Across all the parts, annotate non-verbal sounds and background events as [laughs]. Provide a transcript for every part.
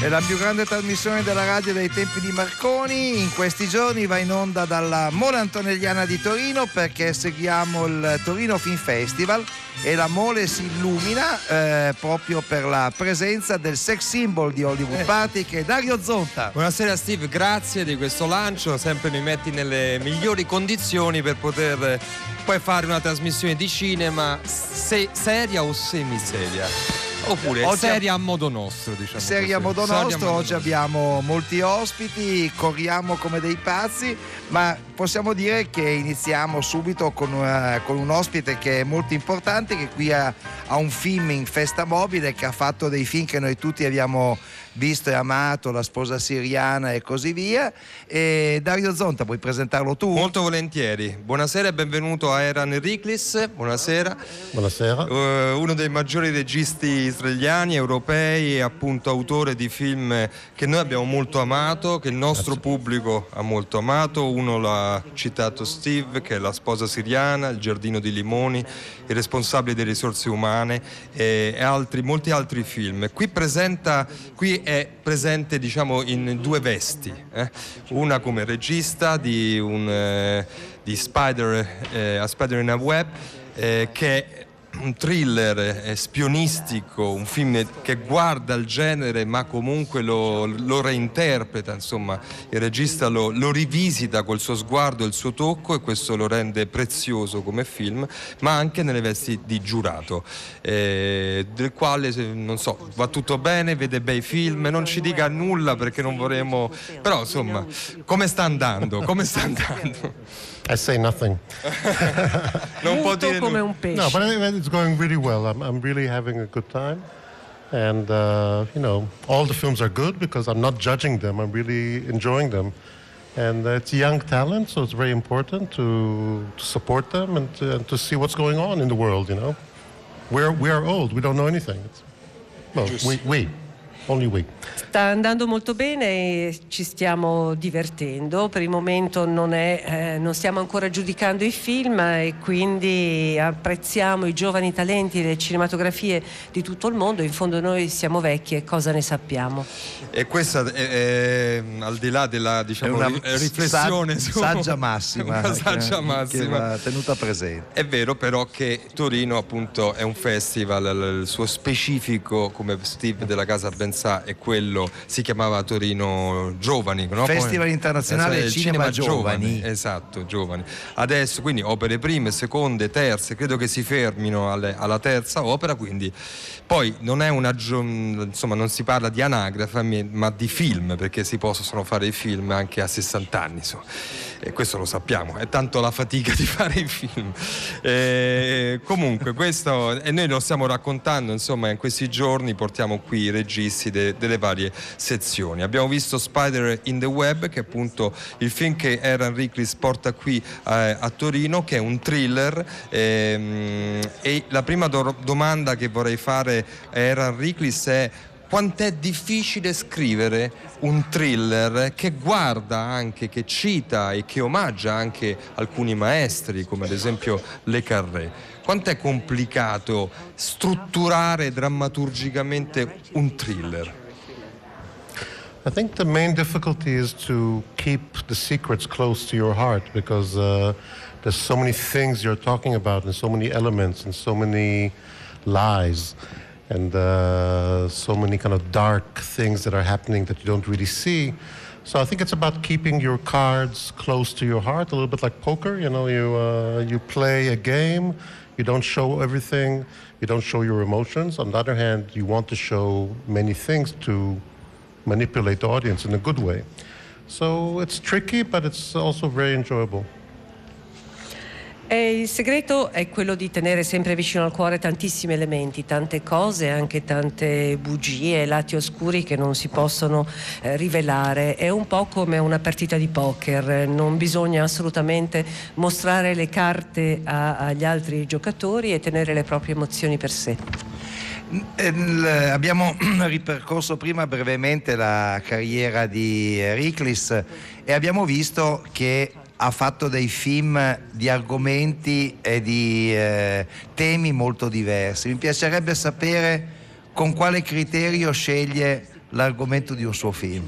È la più grande trasmissione della radio dei tempi di Marconi. In questi giorni va in onda dalla Mole Antonelliana di Torino perché seguiamo il Torino Film Festival e la Mole si illumina eh, proprio per la presenza del sex symbol di Hollywood Party che è Dario Zonta. Buonasera Steve, grazie di questo lancio, sempre mi metti nelle migliori condizioni per poter poi fare una trasmissione di cinema se- seria o semiseria. Oppure Oggi seria a modo nostro, diciamo. Serie a modo nostro, oggi nostro. abbiamo molti ospiti, corriamo come dei pazzi, ma possiamo dire che iniziamo subito con, una- con un ospite che è molto importante, che qui ha, ha un film in festa mobile, che ha fatto dei film che noi tutti abbiamo visto e amato, La sposa siriana e così via. E Dario Zonta, puoi presentarlo tu? Molto volentieri. Buonasera e benvenuto a Eran Riklis. Buonasera. Buonasera. Eh, uno dei maggiori registi israeliani, europei e appunto autore di film che noi abbiamo molto amato, che il nostro pubblico ha molto amato. Uno l'ha citato Steve, che è La sposa siriana, Il giardino di limoni, Il responsabile delle risorse umane e, e altri, molti altri film. Qui presenta, qui è presente diciamo in due vesti, eh. una come regista di, un, eh, di Spider, eh, A Spider in a Web, eh, che un thriller spionistico, un film che guarda il genere ma comunque lo, lo reinterpreta, insomma il regista lo, lo rivisita col suo sguardo e il suo tocco e questo lo rende prezioso come film, ma anche nelle vesti di giurato, eh, del quale non so, va tutto bene, vede bei film, non ci dica nulla perché non vorremmo, però insomma, come sta andando? Come sta andando? I say nothing. Non può dire come un pesce. No, but anyway, it's going really well. I'm, I'm really having a good time. And, uh, you know, all the films are good because I'm not judging them. I'm really enjoying them. And uh, it's young talent, so it's very important to, to support them and to, and to see what's going on in the world, you know. We're, we are old. We don't know anything. It's, well, we, we. Only we. Sta andando molto bene e ci stiamo divertendo. Per il momento non, è, eh, non stiamo ancora giudicando i film e quindi apprezziamo i giovani talenti e le cinematografie di tutto il mondo. In fondo noi siamo vecchi e cosa ne sappiamo? E questa è, è, al di là della diciamo, È una ri- riflessione sa- su- saggia [laughs] massima, una saggia che- massima. che va tenuta presente. È vero però che Torino appunto è un festival, il suo specifico come Steve della casa ben sa è quello, si chiamava Torino Giovani, no? Festival internazionale Eh, Cinema Giovani. Esatto, giovani. Adesso quindi opere prime, seconde, terze, credo che si fermino alle- alla terza opera, quindi poi non è una insomma non si parla di anagrafe mi- ma di film, perché si possono fare i film anche a 60 anni, insomma. E questo lo sappiamo, è tanto la fatica [laughs] di fare i film. Eh, comunque, questo e noi lo stiamo raccontando, insomma, in questi giorni portiamo qui i registi de- delle varie sezioni. Abbiamo visto Spider in the Web, che è appunto il film che Aaron Rickless porta qui eh, a Torino, che è un thriller. ehm, e la prima do- domanda che vorrei fare a Aaron Rickless è quant'è difficile scrivere un thriller che guarda anche, che cita e che omaggia anche alcuni maestri, come ad esempio Le Carré. Quanto è complicato strutturare drammaturgicamente un thriller? I think the main difficulty is to keep the secrets close to your heart because uh, there's so many things you're talking about and so many elements and so many lies and uh, so many kind of dark things that are happening that you don't really see. So I think it's about keeping your cards close to your heart, a little bit like poker. You know, you uh, you play a game, you don't show everything, you don't show your emotions. On the other hand, you want to show many things to manipulate the audience in a good way. So it's tricky, but it's also very enjoyable. E il segreto è quello di tenere sempre vicino al cuore tantissimi elementi, tante cose, anche tante bugie, lati oscuri che non si possono eh, rivelare. È un po' come una partita di poker, non bisogna assolutamente mostrare le carte a- agli altri giocatori e tenere le proprie emozioni per sé. Abbiamo [clears throat] ripercorso prima brevemente la carriera di Riclis e abbiamo visto che ha fatto dei film di argomenti e di eh, temi molto diversi. Mi piacerebbe sapere con quale criterio sceglie l'argomento di un suo film.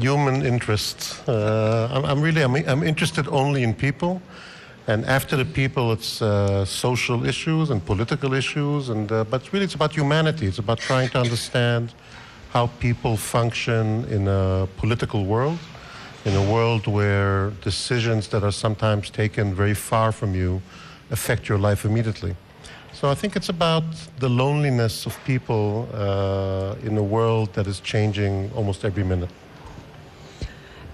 Human interest. Uh, I'm, I'm, really I'm, I'm, interested only in people, and after the people, it's uh, social issues and political issues, and uh, but really it's about humanity. It's about trying to understand how people function in a political world, in a world where decisions that are sometimes taken very far from you affect your life immediately. So I think it's about the loneliness of people uh, in a world that is changing almost every minute.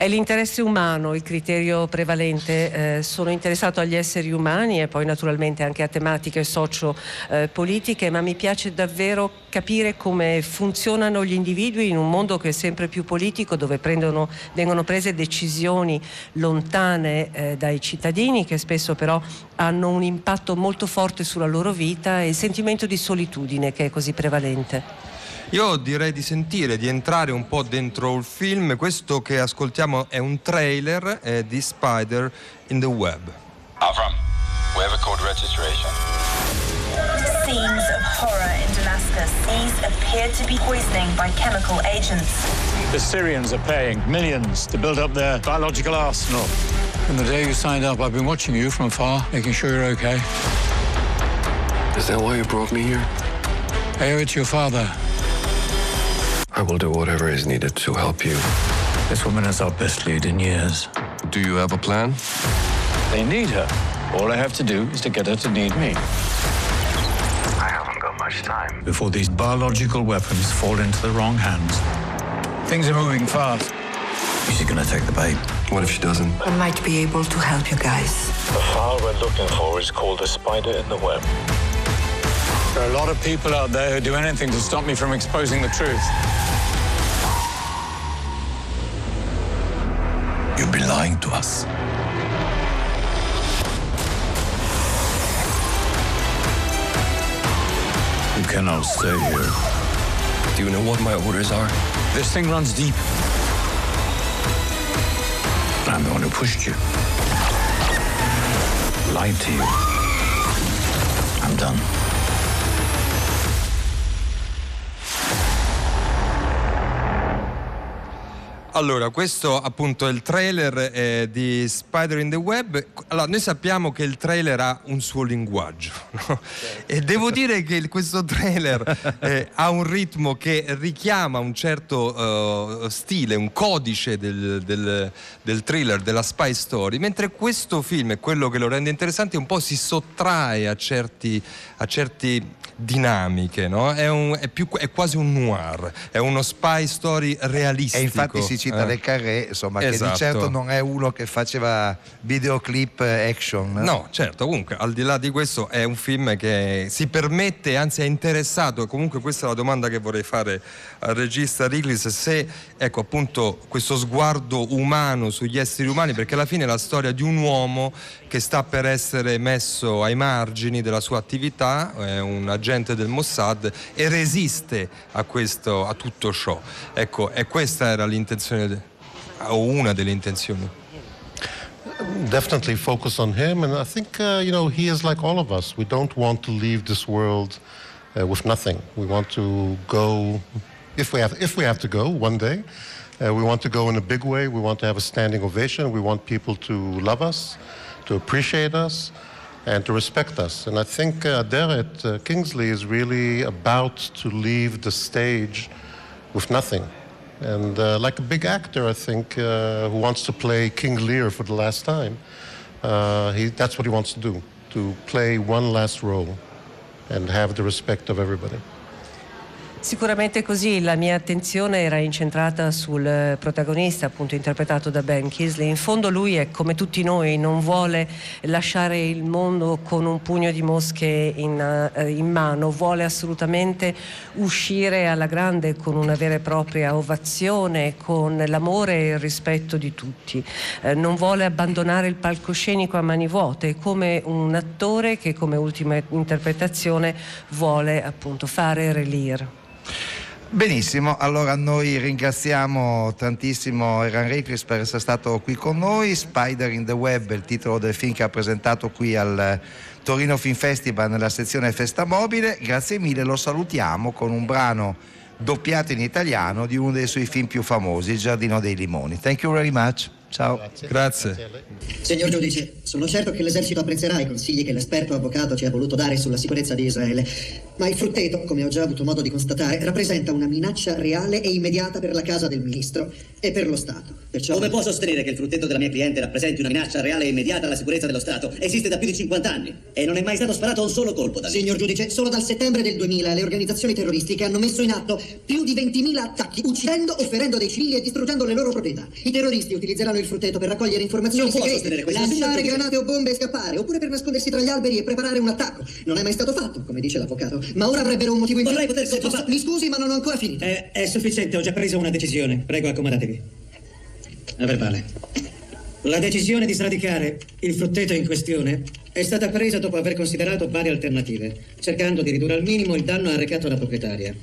È l'interesse umano il criterio prevalente. Eh, sono interessato agli esseri umani e poi naturalmente anche a tematiche socio-politiche, ma mi piace davvero capire come funzionano gli individui in un mondo che è sempre più politico, dove prendono, vengono prese decisioni lontane eh, dai cittadini, che spesso però hanno un impatto molto forte sulla loro vita e il sentimento di solitudine che è così prevalente. Io direi di sentire, di entrare un po' dentro il film. Questo che ascoltiamo è un trailer eh, di Spider in the Web. Avram, we have a code registration. Scenes of horror in Damascus. These appear to be poisoning by chemical agents. The Syrians are paying millions to build up their biological arsenal. From the day you signed up, I've been watching you from afar, making sure you're okay. Is that why you brought me here? I owe it to your father. I will do whatever is needed to help you. This woman is our best lead in years. Do you have a plan? They need her. All I have to do is to get her to need me. I haven't got much time. Before these biological weapons fall into the wrong hands. Things are moving fast. Is she gonna take the bait? What if she doesn't? I might be able to help you guys. The file we're looking for is called the spider in the web. There are a lot of people out there who do anything to stop me from exposing the truth. You've been lying to us. You cannot stay here. Do you know what my orders are? This thing runs deep. I'm the one who pushed you. Lied to you. I'm done. Allora, questo appunto è il trailer eh, di Spider in the Web. Allora, noi sappiamo che il trailer ha un suo linguaggio [laughs] no? e devo dire che questo trailer [laughs] eh, ha un ritmo che richiama un certo uh, stile, un codice del, del, del, thriller, della spy story, mentre questo film, è quello che lo rende interessante, un po' si sottrae a certi, a certi dinamiche, no? è, un, è, più, è, quasi un noir, è uno spy story realistico. E infatti si cita eh. Le Carré, insomma, esatto. che di esatto. certo non è uno che faceva videoclip action. No, certo, comunque al di là di questo è un film che si permette, anzi è interessato, comunque questa è la domanda che vorrei fare al regista Riglis, se ecco appunto questo sguardo umano sugli esseri umani, perché alla fine è la storia di un uomo che sta per essere messo ai margini della sua attività, è un agente del Mossad e resiste a, questo, a tutto ciò. Ecco, e questa era l'intenzione, o una delle intenzioni. Definitely focus on him, and I think uh, you know he is like all of us. We don't want to leave this world uh, with nothing. We want to go, if we have, if we have to go one day. Uh, we want to go in a big way. We want to have a standing ovation. We want people to love us. To appreciate us and to respect us. And I think uh, Derek uh, Kingsley is really about to leave the stage with nothing. And uh, like a big actor, I think, uh, who wants to play King Lear for the last time, uh, he, that's what he wants to do, to play one last role and have the respect of everybody. Sicuramente così, la mia attenzione era incentrata sul protagonista, appunto interpretato da Ben Kisley. In fondo lui è come tutti noi, non vuole lasciare il mondo con un pugno di mosche in, uh, in mano, vuole assolutamente uscire alla grande con una vera e propria ovazione, con l'amore e il rispetto di tutti. Uh, non vuole abbandonare il palcoscenico a mani vuote, come un attore che come ultima interpretazione vuole appunto fare relire. Benissimo, allora noi ringraziamo tantissimo Eran Reclis per essere stato qui con noi. Spider in the Web il titolo del film che ha presentato qui al Torino Film Festival nella sezione Festa Mobile. Grazie mille, lo salutiamo con un brano doppiato in italiano di uno dei suoi film più famosi, Il Giardino dei Limoni. Thank you very much. Ciao. Grazie. Grazie. Signor giudice, sono certo che l'esercito apprezzerà i consigli che l'esperto avvocato ci ha voluto dare sulla sicurezza di Israele. Ma il frutteto, come ho già avuto modo di constatare, rappresenta una minaccia reale e immediata per la casa del ministro e per lo Stato. Perciò... Come può sostenere che il frutteto della mia cliente rappresenti una minaccia reale e immediata alla sicurezza dello Stato? Esiste da più di 50 anni e non è mai stato sparato un solo colpo da lì. Signor giudice, solo dal settembre del 2000 le organizzazioni terroristiche hanno messo in atto più di 20.000 attacchi, uccidendo o ferendo dei civili e distruggendo le loro proprietà. I terroristi utilizzeranno il frutteto per raccogliere informazioni Non segrete, lanciare granate o bombe e scappare, oppure per nascondersi tra gli alberi e preparare un attacco. Non è mai stato fatto, come dice l'avvocato, ma ora avrebbero un motivo in più. Vorrei poter Posso- sottofa- Mi scusi, ma non ho ancora finito. È, è sufficiente, ho già preso una decisione. Prego, accomodatevi. A verbale. La decisione di sradicare il frutteto in questione è stata presa dopo aver considerato varie alternative, cercando di ridurre al minimo il danno arrecato alla proprietaria.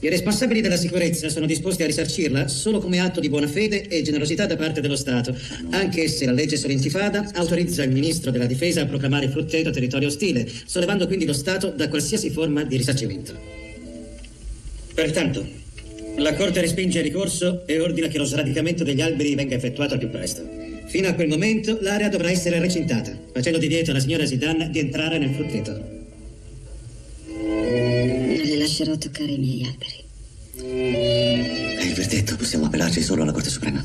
I responsabili della sicurezza sono disposti a risarcirla solo come atto di buona fede e generosità da parte dello Stato, anche se la legge sull'intifada autorizza il ministro della difesa a proclamare frutteto territorio ostile, sollevando quindi lo Stato da qualsiasi forma di risarcimento. Pertanto, la Corte respinge il ricorso e ordina che lo sradicamento degli alberi venga effettuato al più presto. Fino a quel momento l'area dovrà essere recintata, facendo divieto alla signora Zidane di entrare nel frutteto. Lascerò toccare i miei alberi. È il verdetto, possiamo appellarci solo alla Corte Suprema.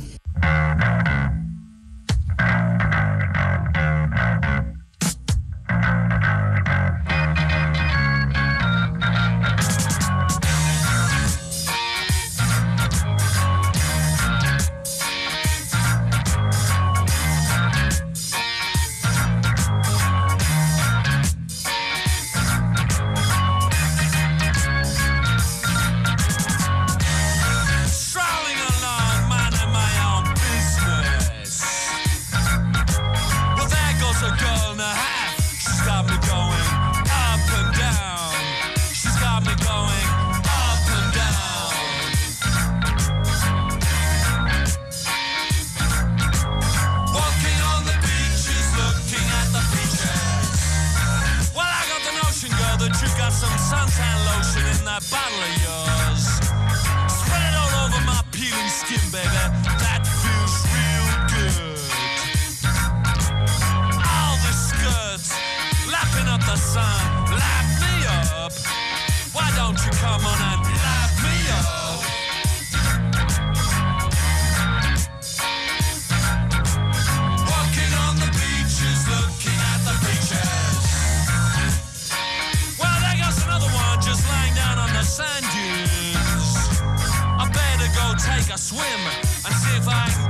Swim and see if I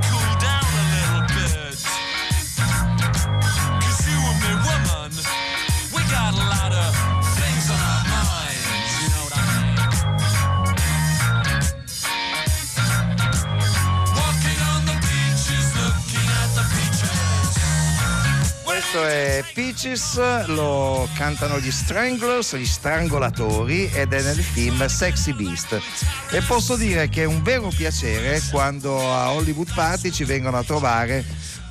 Peaches, lo cantano gli Stranglers, gli strangolatori ed è nel film Sexy Beast. E posso dire che è un vero piacere quando a Hollywood Party ci vengono a trovare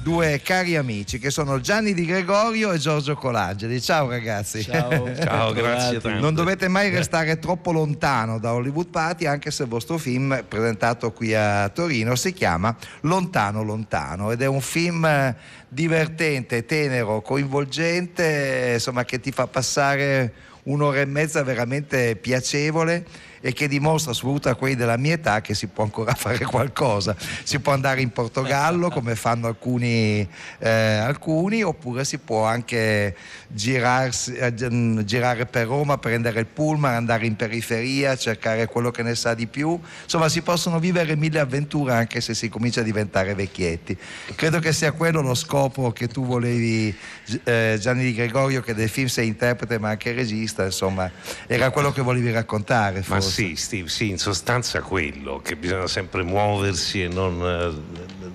due cari amici che sono Gianni Di Gregorio e Giorgio Colangeli. Ciao ragazzi. Ciao. [laughs] Ciao, grazie tante. Non dovete mai restare troppo lontano da Hollywood Party anche se il vostro film presentato qui a Torino si chiama Lontano Lontano ed è un film eh, divertente, tenero, coinvolgente, insomma che ti fa passare un'ora e mezza veramente piacevole e che dimostra soprattutto a quelli della mia età che si può ancora [laughs] fare qualcosa. Si può andare in Portogallo come fanno alcuni, eh, alcuni oppure si può anche girarsi, eh, gi- girare per Roma, prendere il pullman, andare in periferia, cercare quello che ne sa di più. Insomma, si possono vivere mille avventure anche se si comincia a diventare vecchietti. Credo che sia quello lo scopo che tu volevi, eh, Gianni Di Gregorio, che del film sei interprete ma anche regista, insomma, era quello che volevi raccontare. Forse. Sì, Steve, sì, in sostanza quello, che bisogna sempre muoversi e non,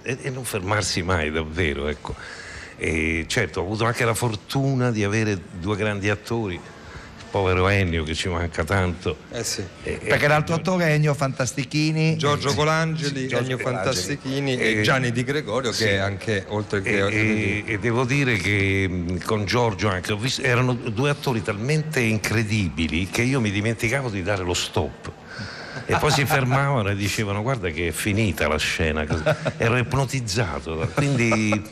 eh, e- e non fermarsi mai davvero, ecco. E certo, ho avuto anche la fortuna di avere due grandi attori, povero Ennio che ci manca tanto. Eh sì. Perché l'altro attore è Ennio Fantastichini. Giorgio Colangeli, Giorgio Ennio. Fantastichini Eh, e Gianni Di Gregorio sì. che è anche oltre che E, e- e devo dire che con Giorgio anche ho visto, erano due attori talmente incredibili che io mi dimenticavo di dare lo stop. E poi si [laughs] fermavano e dicevano guarda che è finita la scena, ero ipnotizzato, quindi...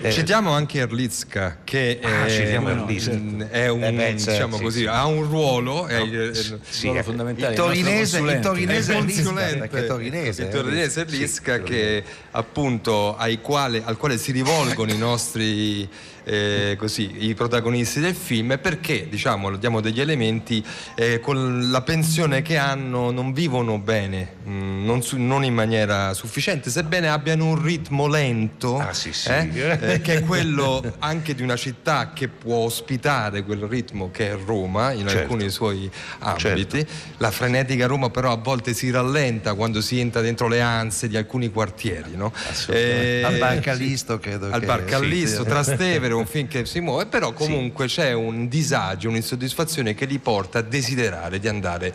eh, Citiamo anche Erlitzka che Ah, è, Erlitzka. è un, Eh beh, certo, diciamo sì, così, sì. ha un ruolo, No, è- sì, è- ruolo fondamentale, Il torinese, il torinese è il torinese. il torinese Erlitzka che appunto ai quale, al quale si rivolgono i nostri eh, così, i protagonisti del film perché diciamo diamo degli elementi eh, con la pensione che hanno non vivono bene mh, non, su- non in maniera sufficiente sebbene abbiano un ritmo lento Ah, sì, sì. eh, eh, che è quello anche di una città che può ospitare quel ritmo che è Roma in Certo. alcuni suoi ambiti. La frenetica Roma però a volte si rallenta quando si entra dentro le anse di alcuni quartieri. No? Eh, Al Bar Callisto credo Al che- Bar Callisto, sì. Trastevere, un film che si muove, però comunque c'è un disagio, un'insoddisfazione che li porta a desiderare di andare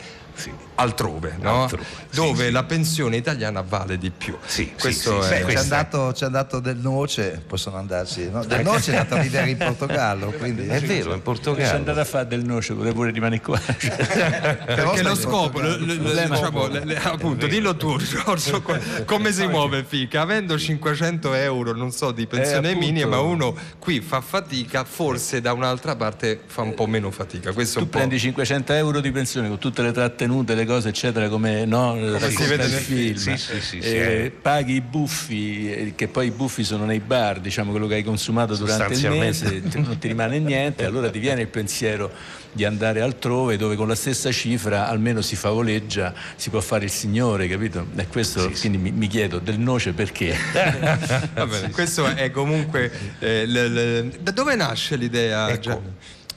altrove, no? Altrove, sì, dove la pensione italiana vale di più. Questo Beh, è... c'è, andato, c'è andato Del Noce, possono andarci. No? Del [laughs] Noce è andato a vivere in Portogallo. Quindi, È vero, in Se Portogallo. andate a fare del noce, potete pure rimanere qua. [laughs] Perché lo scopo, lo- lo- lo- Problema diciamo, poi. le- le- appunto, dillo tu, Giorgio, co- come si muove? Che avendo 500 euro, non so, di pensione Eh, minima, uno qui fa fatica, forse da un'altra parte fa un po' meno fatica. Questo è Tu un po'. prendi 500 euro di pensione con tutte le trattenute, le cose, eccetera, come no, racconta si vede il nel film. Sì, sì, sì, sì, Eh, paghi i buffi, eh, che poi i buffi sono nei bar, diciamo quello che hai consumato durante il mese, non ti rimane niente, allora ti viene il pensiero di andare altrove dove con la stessa cifra almeno si favoleggia, si può fare il signore, capito? E questo quindi Mi, mi chiedo del noce perché? [laughs] Va bene, questo è comunque. eh, le- le- da dove nasce l'idea? Ecco?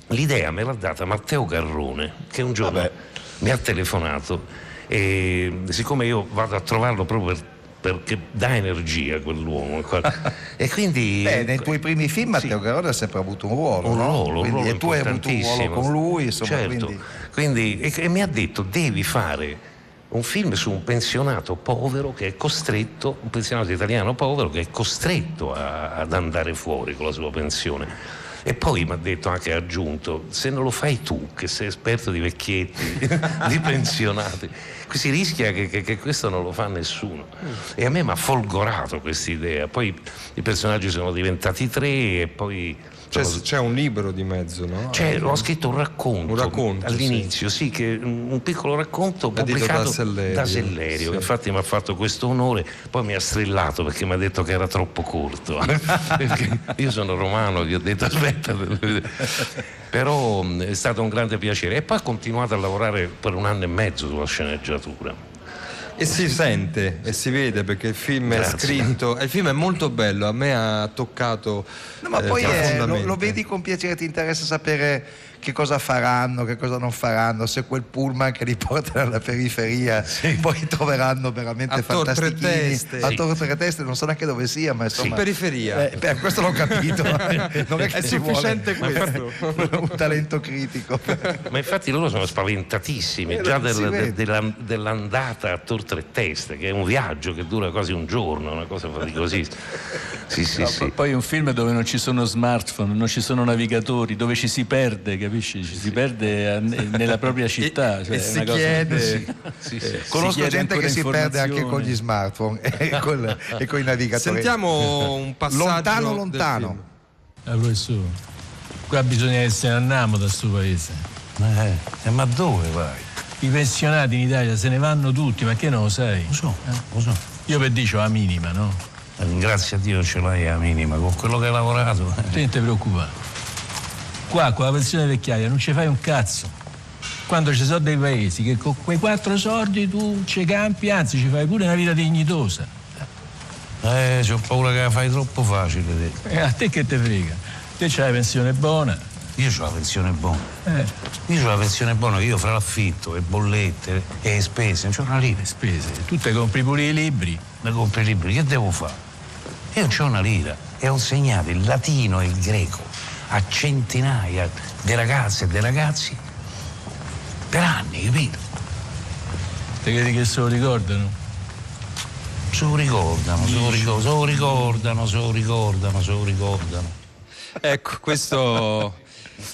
L'idea me l'ha data Matteo Garrone, che un giorno mi ha telefonato e siccome io vado a trovarlo proprio per- perché dà energia quell'uomo [laughs] e quindi Beh, nei tuoi primi film Matteo Garone ha sempre avuto un ruolo, un no? ruolo, un Quindi- ruolo e tu hai avuto un ruolo con lui, insomma, certo. quindi... Quindi- e, e mi ha detto devi fare un film su un pensionato povero che è costretto, un pensionato italiano povero che è costretto a- ad andare fuori con la sua pensione. E poi mi ha detto anche, ha aggiunto, se non lo fai tu, che sei esperto di vecchietti, [laughs] di pensionati, si rischia che, che- che questo non lo fa nessuno. E a me mi ha folgorato questa idea. Poi i personaggi sono diventati tre e poi... C'è, sono- c'è un libro di mezzo, no? cioè, ho scritto un racconto, Un racconto, all'inizio, sì. che un piccolo racconto pubblicato da Sellerio, da Sellerio, sì. infatti mi ha fatto questo onore, poi mi ha strillato perché mi ha detto che era troppo corto. [laughs] Io sono romano, gli ho detto aspetta, però è stato un grande piacere. E poi ho continuato a lavorare per un anno e mezzo sulla sceneggiatura. E si sente e si vede perché il film è Grazie. scritto, il film è molto bello, a me ha toccato No, ma eh, poi eh, lo, lo vedi con piacere, ti interessa sapere che cosa faranno, che cosa non faranno, se quel pullman che li porta nella periferia poi troveranno veramente A fantastichini. Teste. A Sì. Tor Tre Teste, non so neanche dove sia, ma insomma... In periferia. Eh, beh, questo l'ho capito, [laughs] non è che È ci sufficiente vuole questo. [laughs] un talento critico. Ma infatti loro sono spaventatissimi, Eh, già si del- de- della- dell'andata a Tor Tre Teste, che è un viaggio che dura quasi un giorno, una cosa faticosissima. [laughs] Sì, sì, No, sì. Poi è un film dove non ci sono smartphone, non ci sono navigatori, dove ci si perde, capisci? Ci si perde nella propria città. cioè e è si una cosa- chiede- Sì. Sì, sì. Si Conosco chiede gente che si perde anche con gli smartphone [laughs] e, col- e con i navigatori. Sentiamo un passaggio Lontano, lontano. film. Eh, professore, qua bisogna che se ne andiamo da questo paese. Eh, ma dove vai? I pensionati in Italia se ne vanno tutti, ma che non lo sai? Lo so, lo so. Io per dicio la minima, no? Grazie a Dio ce l'hai a minima, con quello che hai lavorato. Te non ti preoccupare. Qua con la pensione vecchiaia non ci fai un cazzo. Quando ci sono dei paesi che con quei quattro soldi tu ci campi, anzi ci fai pure una vita dignitosa. Eh, c'ho paura che la fai troppo facile te. E a te che te frega? Te c'hai la pensione buona. Io ho la pensione buona. Eh. Io ho la pensione buona che io fra l'affitto, le bollette e spese, non c'ho una lira. Spese. Tu te compri pure i libri. Mi compri i libri, che devo fare? Io non c'ho una lira e ho insegnato il latino e il greco a centinaia di ragazze e di ragazzi per anni, capito? Te credi che se lo ricordano? Se lo ricordano, se lo ricordano, se lo ricordano, se lo ricordano, se lo ricordano. Ecco, questo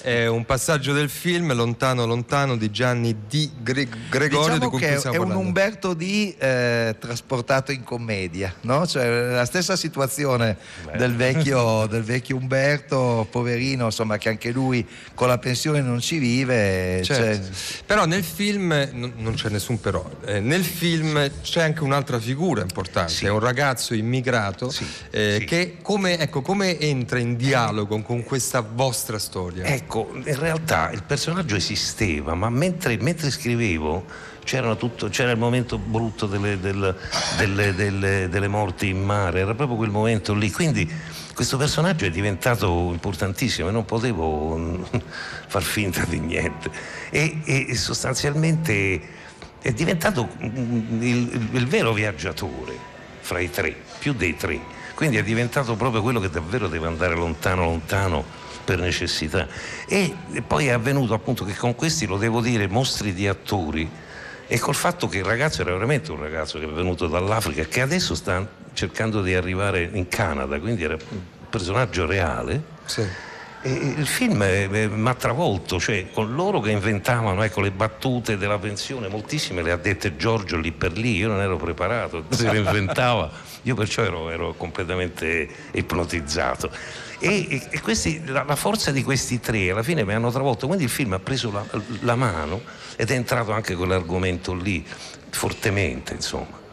è un passaggio del film Lontano Lontano di Gianni Di Gre- Gregorio diciamo di cui che è un parlando. Umberto D eh, trasportato in commedia, no? Cioè la stessa situazione del vecchio, [laughs] del vecchio Umberto, poverino, insomma, che anche lui con la pensione non ci vive. Certo. cioè- Però nel film, non non c'è nessun però, eh, nel film c'è anche un'altra figura importante, è un ragazzo immigrato eh, che come, ecco, come entra in dialogo con questa vostra storia? Ecco, in realtà il personaggio esisteva, ma mentre, mentre scrivevo c'era, tutto- c'era il momento brutto delle, del- delle- delle- delle morti in mare, era proprio quel momento lì. Quindi questo personaggio è diventato importantissimo e non potevo [laughs] far finta di niente. E, e sostanzialmente è diventato il, il- il vero viaggiatore fra i tre, più dei tre. Quindi è diventato proprio quello che davvero deve andare lontano, lontano per necessità. E poi è avvenuto appunto che con questi, lo devo dire, mostri di attori e col fatto che il ragazzo era veramente un ragazzo che è venuto dall'Africa che adesso sta cercando di arrivare in Canada, quindi era un personaggio reale. E il film mi ha travolto, cioè con loro che inventavano ecco, le battute della pensione, moltissime le ha dette Giorgio lì per lì, io non ero preparato, [laughs] se le inventava, io perciò ero, ero completamente ipnotizzato. E, e- questi- la, la forza di questi tre alla fine mi hanno travolto, quindi il film ha preso la, la mano ed è entrato anche quell'argomento lì fortemente, insomma.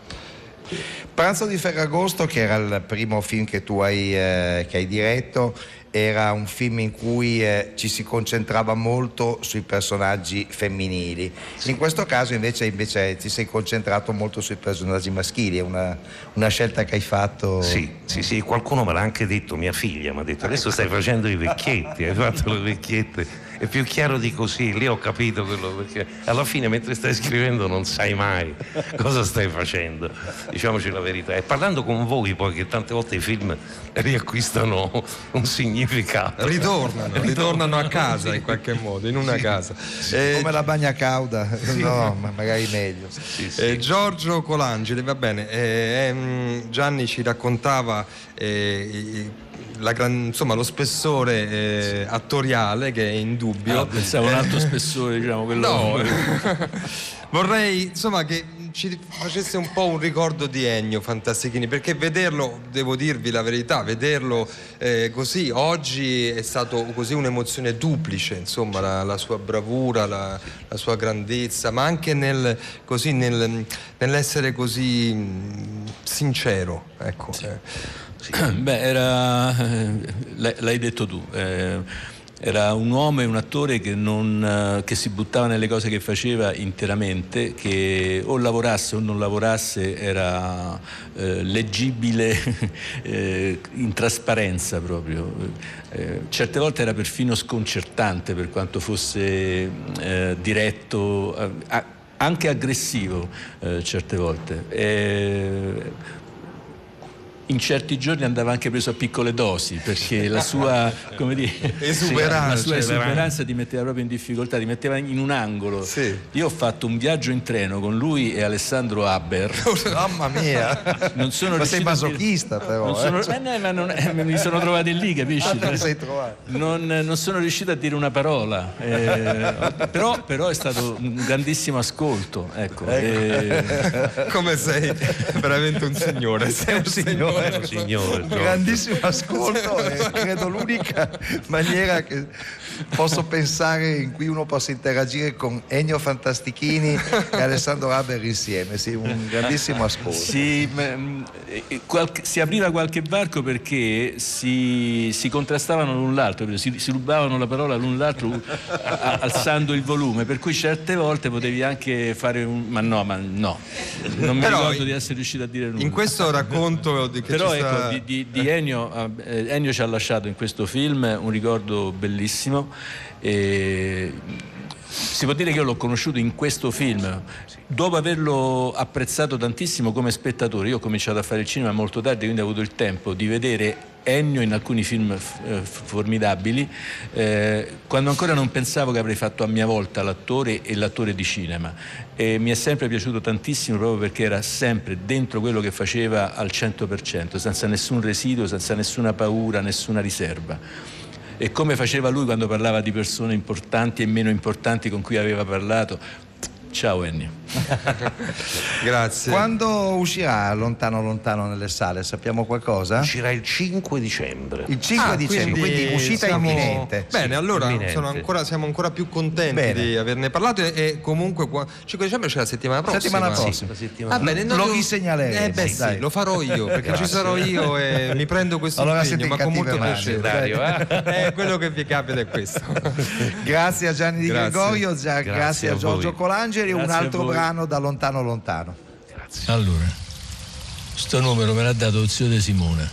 Pranzo di Ferragosto, che era il primo film che tu hai, eh, che hai diretto, era un film in cui eh, ci si concentrava molto sui personaggi femminili. In questo caso invece, invece ti sei concentrato molto sui personaggi maschili, è una, una scelta che hai fatto. Sì, sì, sì, qualcuno me l'ha anche detto, mia figlia mi ha detto adesso stai facendo i vecchietti, hai fatto le vecchiette. È più chiaro di così, lì ho capito quello, perché alla fine mentre stai scrivendo non sai mai cosa stai facendo, diciamoci la verità. E parlando con voi poi che tante volte i film riacquistano un significato. Ritornano, ritornano a casa in qualche modo, in una casa. Eh, Come la bagna cauda, no, ma magari meglio. Eh, Giorgio Colangeli, va bene, eh, ehm, Gianni ci raccontava eh, gran- insomma, lo spessore eh, attoriale che è indubbio. Ah, pensavo un Eh, altro spessore, diciamo, quello. No, [laughs] vorrei insomma che ci facesse un po' un ricordo di Ennio Fantastichini, perché vederlo, devo dirvi la verità, vederlo eh, così oggi è stato così un'emozione duplice, insomma, la, la sua bravura, la, la sua grandezza, ma anche nel, così, nel- nell'essere così mm, sincero. Ecco. Eh. [clears throat] Beh, era. eh, l'hai detto tu. eh, era un uomo e un attore che, non, eh, che si buttava nelle cose che faceva interamente, che o lavorasse o non lavorasse era leggibile [laughs] in trasparenza proprio. Certe volte era perfino sconcertante per quanto fosse diretto, a- anche aggressivo certe volte. Eh, in certi giorni andava anche preso a piccole dosi perché la sua, [laughs] come dire, Esuberanza. la sua esuberanza ti metteva proprio in difficoltà, ti metteva in un angolo. Io ho fatto un viaggio in treno con lui e Alessandro Haber. [laughs] Mamma mia! Non sono Ma sei riuscito a dire- masochista però. non sono- eh. Eh, ma non è- mi sono trovati lì, capisci? Non, non sono riuscito a dire una parola, eh, però, però è stato un grandissimo ascolto. Ecco, eh, [laughs] Come sei veramente un signore, sei un signore. Un signore, Un grandissimo ascolto credo l'unica maniera che posso pensare in cui uno possa interagire con Ennio Fantastichini e Alessandro Haber insieme. Sì, un grandissimo ascolto. Si, mm, qualche- si apriva qualche varco perché si, si contrastavano l'un l'altro, si, si rubavano la parola l'un l'altro a- a- alzando il volume, per cui certe volte potevi anche fare un... ma no, ma no, non mi Però ricordo in- di essere riuscito a dire nulla. In questo racconto di che Però ci ecco, sta- di, di- di Ennio, eh, Ennio ci ha lasciato in questo film un ricordo bellissimo. E si può dire che io l'ho conosciuto in questo film. Dopo averlo apprezzato tantissimo come spettatore, io ho cominciato a fare il cinema molto tardi, quindi ho avuto il tempo di vedere Ennio in alcuni film eh, formidabili, eh, quando ancora non pensavo che avrei fatto a mia volta l'attore e l'attore di cinema. E mi è sempre piaciuto tantissimo proprio perché era sempre dentro quello che faceva al 100%, senza nessun residuo, senza nessuna paura, nessuna riserva. E come faceva lui quando parlava di persone importanti e meno importanti con cui aveva parlato. Ciao Ennio. [laughs] Grazie. Quando uscirà Lontano Lontano nelle sale? Sappiamo qualcosa? Uscirà il 5 dicembre. Il 5 Ah, dicembre, quindi, uscita siamo- imminente. Bene, allora imminente. sono ancora- siamo ancora più contenti Bene. di averne parlato e, e comunque qua- 5 dicembre c'è la settimana prossima. Settimana Sì. prossima. La settimana- Va bene, no, Lo io- risegnaleremo, Eh beh sì, dai. lo farò io perché ci sarò io e mi prendo questo Allora impegno, ma con molto mani, piacere. Dario, [laughs] Eh, quello che vi capita è questo. Grazie a Gianni Di Grazie. Gregorio, grazie, Grazie a Giorgio voi. Colangeli, un altro voi. brano da Lontano Lontano. Allora, sto numero me l'ha dato lo zio di Simone.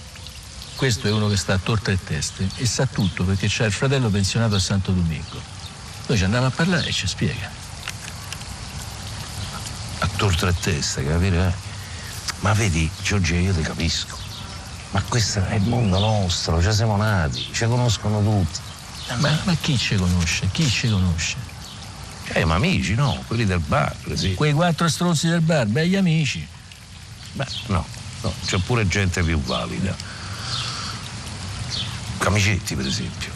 Questo è uno che sta a torta e teste e sa tutto perché c'ha il fratello pensionato a Santo Domingo. Noi ci andiamo a parlare e ci spiega. a torto e testa, capire? eh? Ma vedi, Giorgio, io ti capisco. Ma questo è il mondo nostro, ci siamo nati, ci conoscono tutti. Ma, ma chi ci conosce? Chi ci conosce? Eh, ma amici, no, quelli del bar, sì. Quei quattro stronzi del bar, begli amici. Beh, no, no, c'è pure gente più valida. Camicetti, per esempio.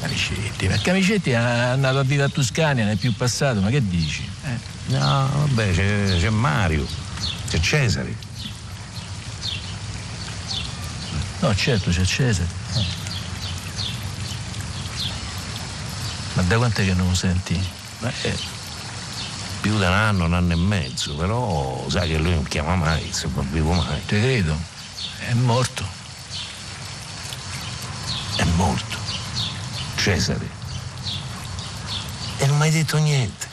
Camicetti, ma Camicetti è andato a vivere a Tuscania, non è più passato, ma che dici? Eh? No, vabbè, c'è, c'è Mario, c'è Cesare. No, certo, c'è Cesare. Eh. Ma da quant'è che non lo senti? Beh, eh, più di un anno, un anno e mezzo, però sai che lui non chiama mai, se non vivo mai. Te credo. È morto. È morto. Cesare. E non mi hai detto niente.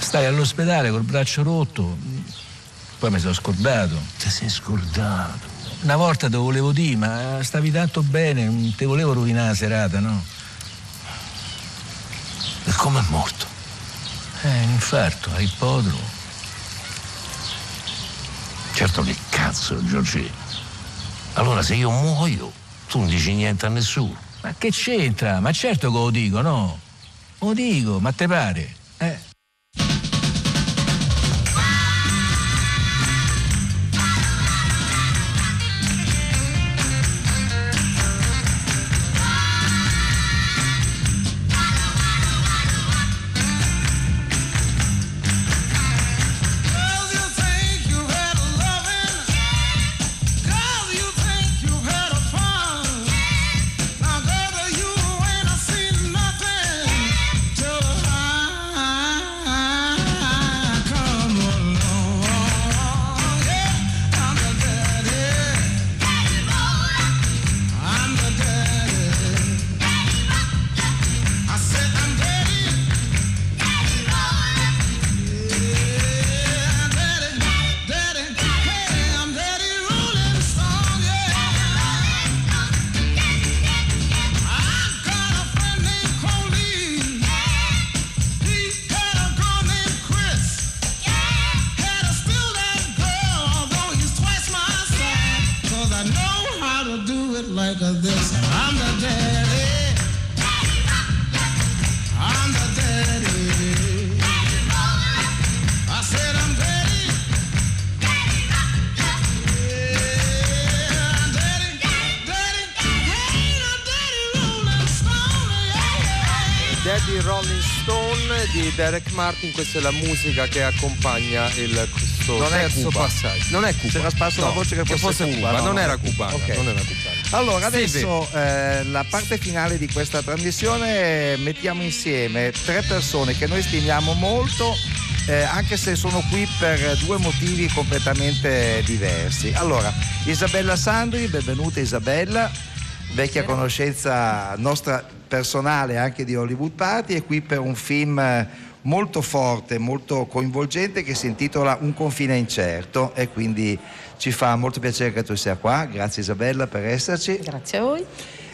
Stai all'ospedale col braccio rotto. Poi mi sono scordato. Ti sei scordato. Una volta te volevo dire, ma stavi tanto bene, non ti volevo rovinare la serata, no? Come è morto? Eh, un infarto, a ippodromo. Certo che cazzo, Giorgi. Allora se io muoio, tu non dici niente a nessuno. Ma che c'entra? Ma certo che lo dico, no? Lo dico, ma te pare? Eh? Martin, questa è la musica che accompagna il, questo Non terzo Cuba. passaggio. Non è Cuba. C'era sparso No, la voce che fosse Cuba, no, non no, era cubana, Ok. non era cubana. Allora, adesso eh, la parte finale di questa trasmissione mettiamo insieme tre persone che noi stimiamo molto, eh, anche se sono qui per due motivi completamente diversi. Allora, Isabella Sandri, benvenuta Isabella, vecchia conoscenza nostra personale anche di Hollywood Party, è qui per un film eh, molto forte, molto coinvolgente che si intitola Un confine incerto e quindi ci fa molto piacere che tu sia qua. Grazie Isabella per esserci. Grazie a voi.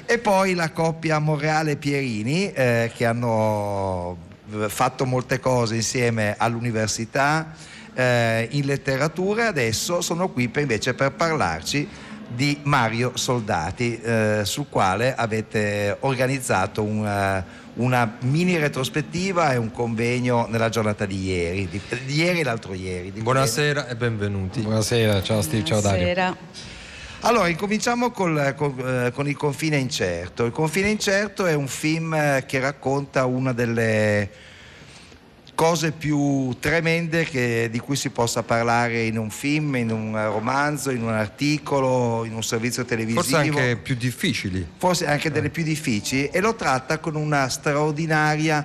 E poi la coppia Morreale Pierini eh, che hanno eh, fatto molte cose insieme all'università, eh, in letteratura e adesso sono qui per, invece per parlarci di Mario Soldati, eh, sul quale avete organizzato un, eh, una mini retrospettiva e un convegno nella giornata di ieri, di, di ieri e l'altro ieri. di Buonasera e benvenuti. Buonasera, ciao Steve, ciao Dario. allora, incominciamo col- col- eh, con Il confine incerto. Il confine incerto è un film eh, che racconta una delle cose più tremende che- di cui si possa parlare in un film, in un romanzo, in un articolo, in un servizio televisivo. Forse anche più difficili. forse anche delle più difficili, e lo tratta con una straordinaria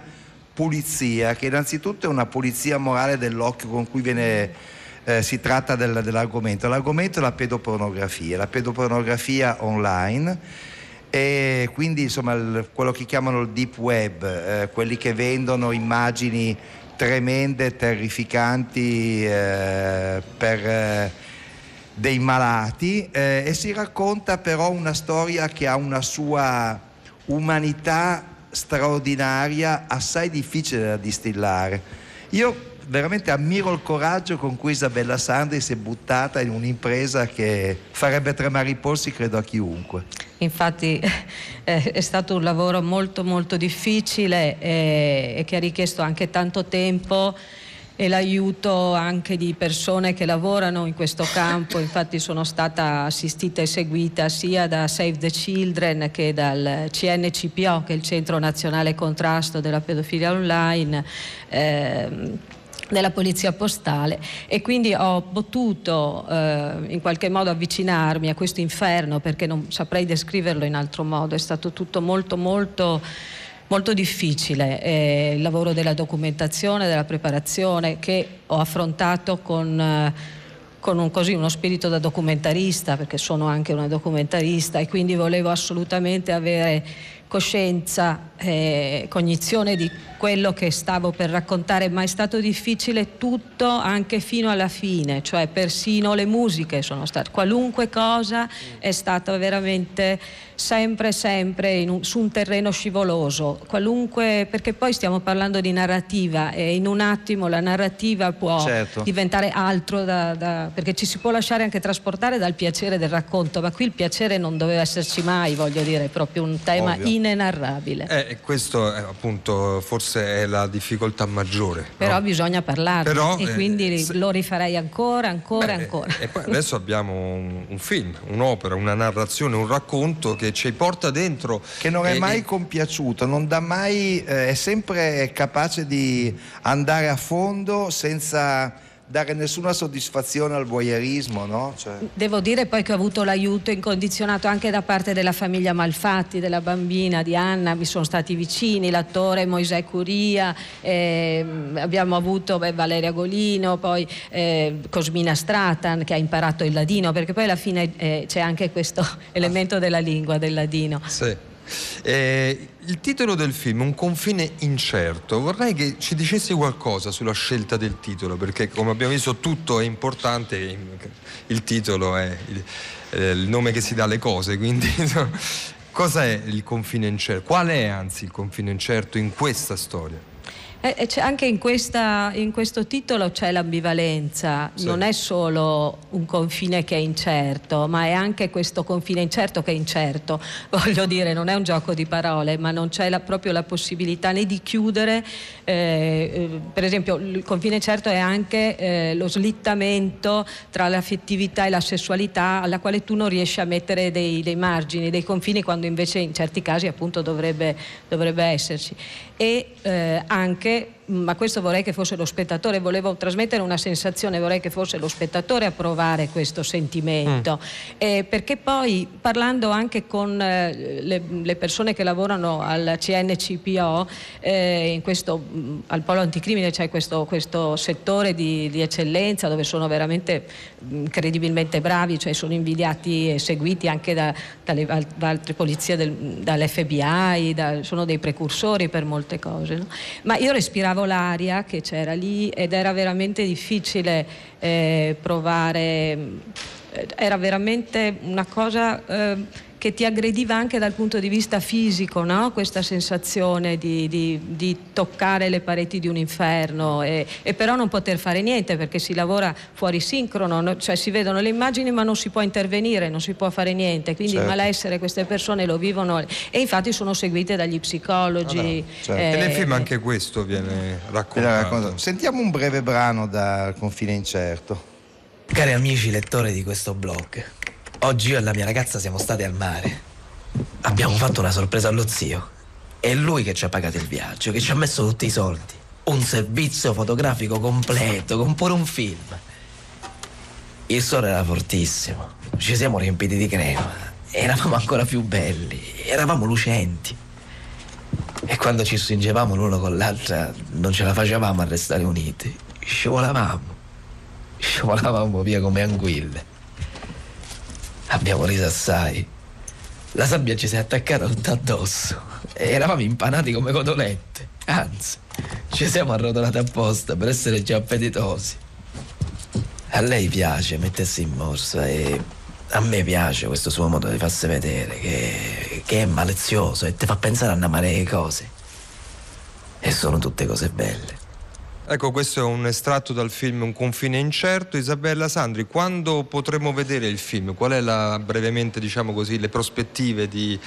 pulizia, che innanzitutto è una pulizia morale dell'occhio con cui viene, eh, si tratta del- dell'argomento. L'argomento è la pedopornografia, la pedopornografia online e quindi insomma il- quello che chiamano il deep web, eh, quelli che vendono immagini tremende, terrificanti eh, per eh, dei malati eh, e si racconta però una storia che ha una sua umanità straordinaria, assai difficile da distillare. Io veramente ammiro il coraggio con cui Isabella Sandri si è buttata in un'impresa che farebbe tremare i polsi credo a chiunque. Infatti [laughs] eh, è stato un lavoro molto molto difficile e, e che ha richiesto anche tanto tempo e l'aiuto anche di persone che lavorano in questo campo. Infatti sono stata assistita e seguita sia da Save the Children che dal CNCPO, che è il Centro Nazionale Contrasto della Pedofilia Online. ehm, della polizia postale e quindi ho potuto eh, in qualche modo avvicinarmi a questo inferno perché non saprei descriverlo in altro modo, è stato tutto molto molto molto difficile eh, il lavoro della documentazione, della preparazione che ho affrontato con, eh, con un- così, uno spirito da documentarista perché sono anche una documentarista e quindi volevo assolutamente avere coscienza e cognizione di quello che stavo per raccontare, ma è stato difficile tutto anche fino alla fine, cioè persino le musiche sono state, qualunque cosa è stata veramente sempre, sempre in un- su un terreno scivoloso, qualunque, perché poi stiamo parlando di narrativa e in un attimo la narrativa può Certo. diventare altro, da- da- perché ci si può lasciare anche trasportare dal piacere del racconto, ma qui il piacere non doveva esserci mai, voglio dire, è proprio un tema Ovvio. Inenarrabile. Eh, questo è appunto forse è la difficoltà maggiore. no? Però bisogna parlarne Però, e eh, quindi lo rifarei ancora, ancora, Beh, ancora. E poi adesso abbiamo un, un film, un'opera, una narrazione, un racconto che ci porta dentro. Che non è e- mai e- compiaciuto, non dà mai, eh, è sempre capace di andare a fondo senza dare nessuna soddisfazione al voyeurismo, no? Cioè- Devo dire poi che ho avuto l'aiuto incondizionato anche da parte della famiglia Malfatti, della bambina di Anna, mi sono stati vicini, l'attore Moisè Curia, ehm, abbiamo avuto beh, Valeria Golino, poi eh, Cosmina Stratan che ha imparato il ladino, perché poi alla fine eh, c'è anche questo [laughs] elemento della lingua, del ladino. Sì. Eh, il titolo del film, Un confine incerto, vorrei che ci dicessi qualcosa sulla scelta del titolo, perché come abbiamo visto tutto è importante, il titolo è il, eh, il nome che si dà alle cose, quindi [laughs] insomma, cosa è il confine incerto? Qual è anzi il confine incerto in questa storia? Eh, anche in, questa, in, questo titolo c'è l'ambivalenza, sì. non è solo un confine che è incerto, ma è anche questo confine incerto che è incerto. [laughs] Voglio dire, non è un gioco di parole, ma non c'è la, proprio la possibilità né di chiudere. Eh, eh, per esempio, il confine incerto è anche eh, lo slittamento tra l'affettività e la sessualità alla quale tu non riesci a mettere dei, dei margini, dei confini, quando invece in certi casi appunto dovrebbe, dovrebbe esserci. E eh, anche ma questo vorrei che fosse lo spettatore, volevo trasmettere una sensazione, vorrei che fosse lo spettatore a provare questo sentimento, mm. eh, perché poi parlando anche con eh, le, le, persone che lavorano al CNCPO, eh, questo, mh, al Polo Anticrimine c'è questo, questo settore di, di, eccellenza dove sono veramente incredibilmente bravi, cioè sono invidiati e seguiti anche da, dalle da altre polizie, del, dall'FBI, da, sono dei precursori per molte cose. No? Ma io respiravo l'aria che c'era lì ed era veramente difficile eh, provare, eh, era veramente una cosa eh, che ti aggrediva anche dal punto di vista fisico, no? questa sensazione di, di, di, toccare le pareti di un inferno e, e, però non poter fare niente perché si lavora fuori sincrono, no? cioè si vedono le immagini ma non si può intervenire, non si può fare niente, quindi certo. il malessere queste persone lo vivono e infatti sono seguite dagli psicologi. Ah, no, certo. eh, e nel film anche questo viene raccontato. Sentiamo un breve brano da Confine Incerto. Cari amici lettori di questo blog, Oggi io e la mia ragazza siamo stati al mare. Abbiamo fatto una sorpresa allo zio. È lui che ci ha pagato il viaggio, che ci ha messo tutti i soldi. Un servizio fotografico completo, con pure un film. Il sole era fortissimo. Ci siamo riempiti di crema. Eravamo ancora più belli. Eravamo lucenti. E quando ci stringevamo l'uno con l'altra, non ce la facevamo a restare uniti. Scivolavamo. Scivolavamo via come anguille. Abbiamo riso assai. La sabbia ci si è attaccata tutta addosso. E eravamo impanati come cotolette. Anzi, ci siamo arrotolati apposta per essere già appetitosi. A lei piace mettersi in morsa e a me piace questo suo modo di farsi vedere, che, che è malizioso e ti fa pensare a una marea di cose. E sono tutte cose belle. Ecco, questo è un estratto dal film Un confine incerto. Isabella Sandri, quando potremo vedere il film? Qual è la, brevemente, diciamo così, le prospettive di,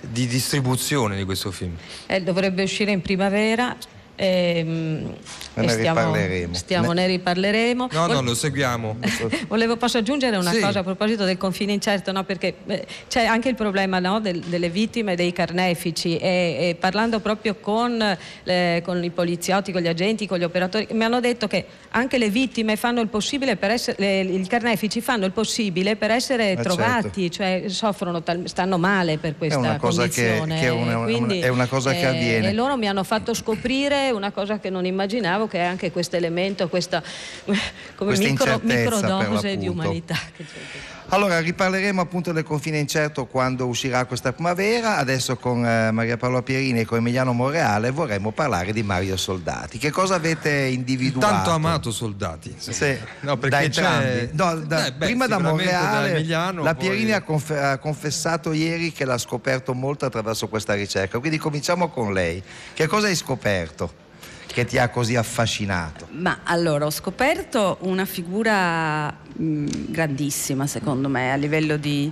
di distribuzione di questo film? Eh, dovrebbe uscire in primavera, Ehm, ne stiamo, riparleremo. Stiamo, ne... ne riparleremo. No, no, lo seguiamo. [laughs] Volevo, posso aggiungere una sì. cosa a proposito del confine incerto, no? perché eh, c'è anche il problema no? Del, delle vittime, dei carnefici e, e parlando proprio con, eh, con, i poliziotti, con gli agenti, con gli operatori, mi hanno detto che anche le vittime fanno il possibile per essere, le, i carnefici fanno il possibile per essere eh trovati, certo. cioè soffrono, stanno male per questa è una cosa condizione. Che, che è, una, Quindi, è una cosa che eh, avviene. E loro mi hanno fatto scoprire una cosa che non immaginavo, che è anche questo elemento, questa, [laughs] come micro, microdose di umanità. Allora riparleremo appunto del confine incerto quando uscirà questa primavera, adesso con eh, Maria Paola Pierini e con Emiliano Monreale vorremmo parlare di Mario Soldati. Che cosa avete individuato? Tanto amato Soldati. Sì. sì. No, da entrambi. No, da, eh, beh, prima da Monreale, da Emiliano, la Pierini poi... ha, conf- ha confessato ieri che l'ha scoperto molto attraverso questa ricerca, quindi cominciamo con lei. Che cosa hai scoperto? Che ti ha così affascinato? Ma allora ho scoperto una figura mh, grandissima secondo me a livello di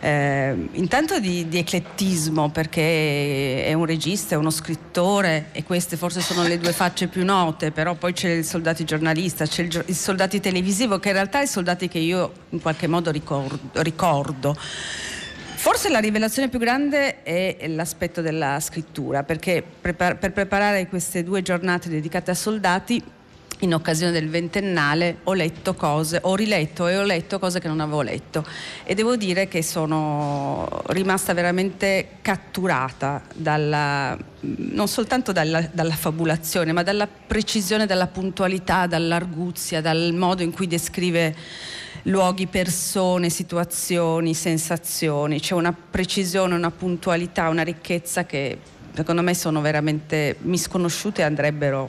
eh, intanto di, di, eclettismo perché è un regista, è uno scrittore e queste forse sono le due facce più note, però poi c'è il soldato giornalista, c'è il, il soldato televisivo che in realtà è il soldato che io in qualche modo ricordo. ricordo. Forse la rivelazione più grande è l'aspetto della scrittura, perché per preparare queste due giornate dedicate a soldati in occasione del ventennale ho letto cose, ho riletto e ho letto cose che non avevo letto. E devo dire che sono rimasta veramente catturata dalla, non soltanto dalla, dalla fabulazione, ma dalla precisione, dalla puntualità, dall'arguzia, dal modo in cui descrive luoghi, persone, situazioni, sensazioni. C'è una precisione, una puntualità, una ricchezza che secondo me sono veramente misconosciute e andrebbero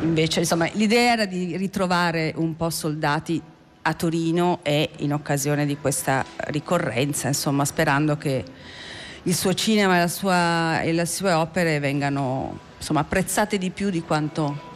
invece. Insomma, l'idea era di ritrovare un po' soldati a Torino e in occasione di questa ricorrenza, insomma, sperando che il suo cinema e, sua, e le sue opere vengano insomma, apprezzate di più di quanto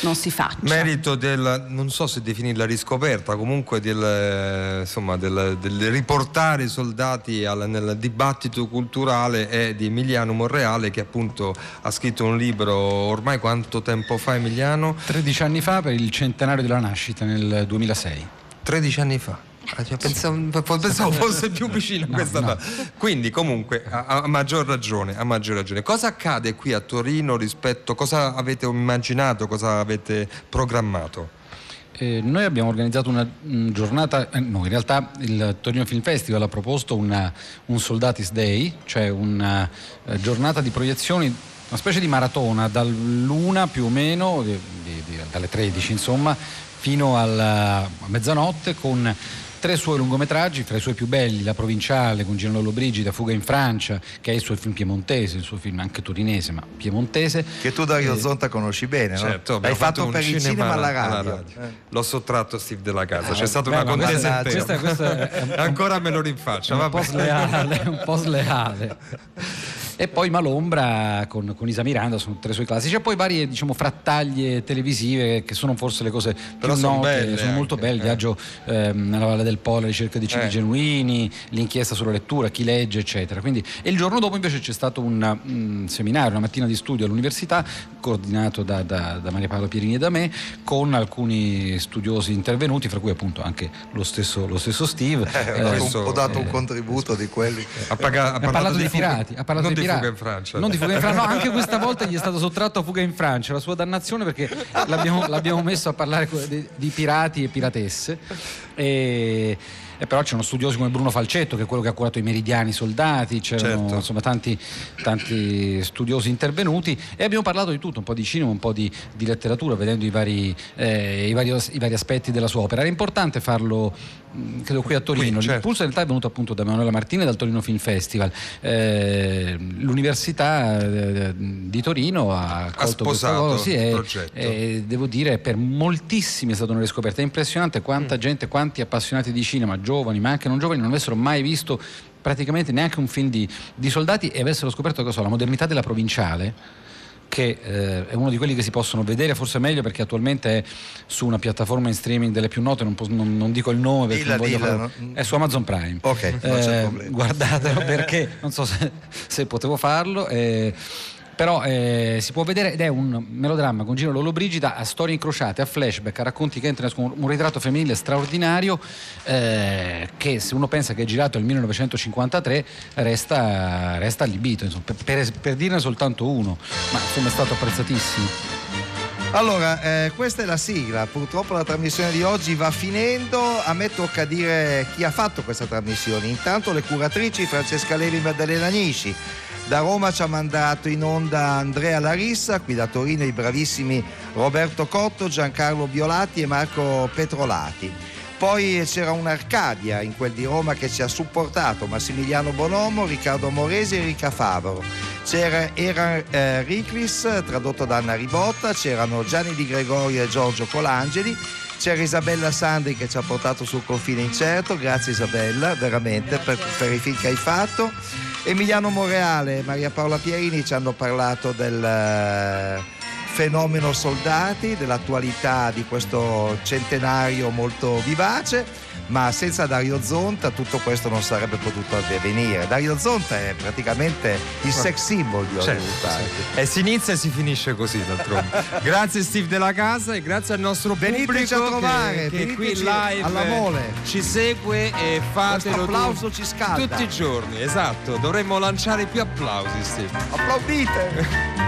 non si faccia. Merito del, non so se definirla riscoperta, comunque del, insomma, del, del riportare i soldati al, nel dibattito culturale è di Emiliano Monreale che appunto ha scritto un libro ormai quanto tempo fa Emiliano? 13 anni fa per il centenario della nascita nel 2006. 13 anni fa. Ah, cioè, pensavo, pensavo fosse più vicino a questa no. Quindi, comunque, a, a maggior ragione, a maggior ragione. Cosa accade qui a Torino rispetto cosa avete immaginato, cosa avete programmato? Eh, noi abbiamo organizzato una mm, giornata, eh, no, in realtà il Torino Film Festival ha proposto una- un Soldatis Day, cioè una eh, giornata di proiezioni, una specie di maratona dall'una più o meno, di- di- di- dalle 13 insomma, fino alla a mezzanotte con tre suoi lungometraggi, fra i suoi più belli, La Provinciale con Gino Lollobrigida, Fuga in Francia, che è il suo film piemontese, il suo film anche torinese, ma piemontese. Che tu Dario Eh, Zonta conosci bene, no? Certo, L'hai abbiamo fatto, un per il cinema alla radio. radio. L'ho sottratto a Steve della casa, Ah, c'è stata beh, una contesa questa- questa è un- [laughs] Ancora me lo rinfaccia. È un vabbè. po' sleale, un po' sleale. [laughs] E poi Malombra con, con Isa Miranda sono tre suoi classici, e poi varie diciamo, frattaglie televisive che sono forse le cose Però più son note, belle sono molto anche, belle, il eh. viaggio ehm, nella Valle del Po, la ricerca di cibi Eh. genuini, l'inchiesta sulla lettura, chi legge, eccetera. Quindi, e il giorno dopo invece c'è stato un, un seminario, una mattina di studio all'università, coordinato da, da- da Maria Paola Pierini e da me, con alcuni studiosi intervenuti, fra cui appunto anche lo stesso, lo stesso Steve. Eh, ho dato un- Eh, ho dato un eh, contributo di quelli. Ha, paga- ha ha parlato dei pirati, ha parlato dei di pirati. Fuga in Francia. Non di fuga in Francia, no, anche questa volta gli è stato sottratto a fuga in Francia, la sua dannazione perché l'abbiamo, l'abbiamo messo a parlare di, di pirati e piratesse. E, e però c'erano studiosi come Bruno Falcetto, che è quello che ha curato i meridiani soldati, c'erano Certo. insomma tanti, tanti studiosi intervenuti e abbiamo parlato di tutto, un po' di cinema, un po' di, di letteratura, vedendo i vari, eh, i, vari, i vari aspetti della sua opera. Era importante farlo, credo, qui a Torino. Qui, certo. L'impulso in realtà è venuto appunto da Manuela Martini e dal Torino Film Festival. Eh, l'Università eh, di Torino ha colto questa sposato cosa, sì, il progetto. e devo dire per moltissimi è stata una riscoperta. È impressionante quanta Mm. gente, quanti appassionati di cinema, giovani ma anche non giovani, non avessero mai visto praticamente neanche un film di, di soldati e avessero scoperto cosa la modernità della provinciale che eh, è uno di quelli che si possono vedere forse meglio perché attualmente è su una piattaforma in streaming delle più note, non, pos- non- non dico il nome perché Dilla, non voglio dilla, farlo- no? è su Amazon Prime. Ok, Eh, guardatelo perché non so se, se potevo farlo. eh, però eh, si può vedere ed è un melodramma con Gino Lollobrigida a storie incrociate, a flashback, a racconti che entrano con un ritratto femminile straordinario eh, che se uno pensa che è girato nel 1953 resta, resta allibito, insomma, per, per- per dirne soltanto uno, ma insomma è stato apprezzatissimo. Allora, eh, questa è la sigla. Purtroppo la trasmissione di oggi va finendo. A me tocca dire chi ha fatto questa trasmissione. Intanto le curatrici Francesca Levi e Maddalena Nisci. Da Roma ci ha mandato in onda Andrea Larissa, qui da Torino i bravissimi Roberto Cotto, Giancarlo Biolati e Marco Petrolati. Poi c'era un'Arcadia in quel di Roma che ci ha supportato Massimiliano Bonomo, Riccardo Moresi e Enrica Favaro. C'era era eh, Riclis tradotto da Anna Ribotta, c'erano Gianni Di Gregorio e Giorgio Colangeli, c'era Isabella Sandri che ci ha portato sul confine incerto, grazie Isabella veramente per, per i film che hai fatto. Emiliano Moreale e Maria Paola Pierini ci hanno parlato del eh, fenomeno soldati, dell'attualità di questo centenario molto vivace, ma senza Dario Zonta tutto questo non sarebbe potuto avvenire. Dario Zonta è praticamente il sex symbol di Certo, Hollywood Party. E si inizia e si finisce così d'altronde. [laughs] grazie Steve della casa e grazie al nostro Veniteci pubblico a trovare, che, che qui live alla mole. ci segue e fatelo applauso ci scalda. tutti i giorni, esatto. Dovremmo lanciare più applausi, Steve. Applaudite! [laughs]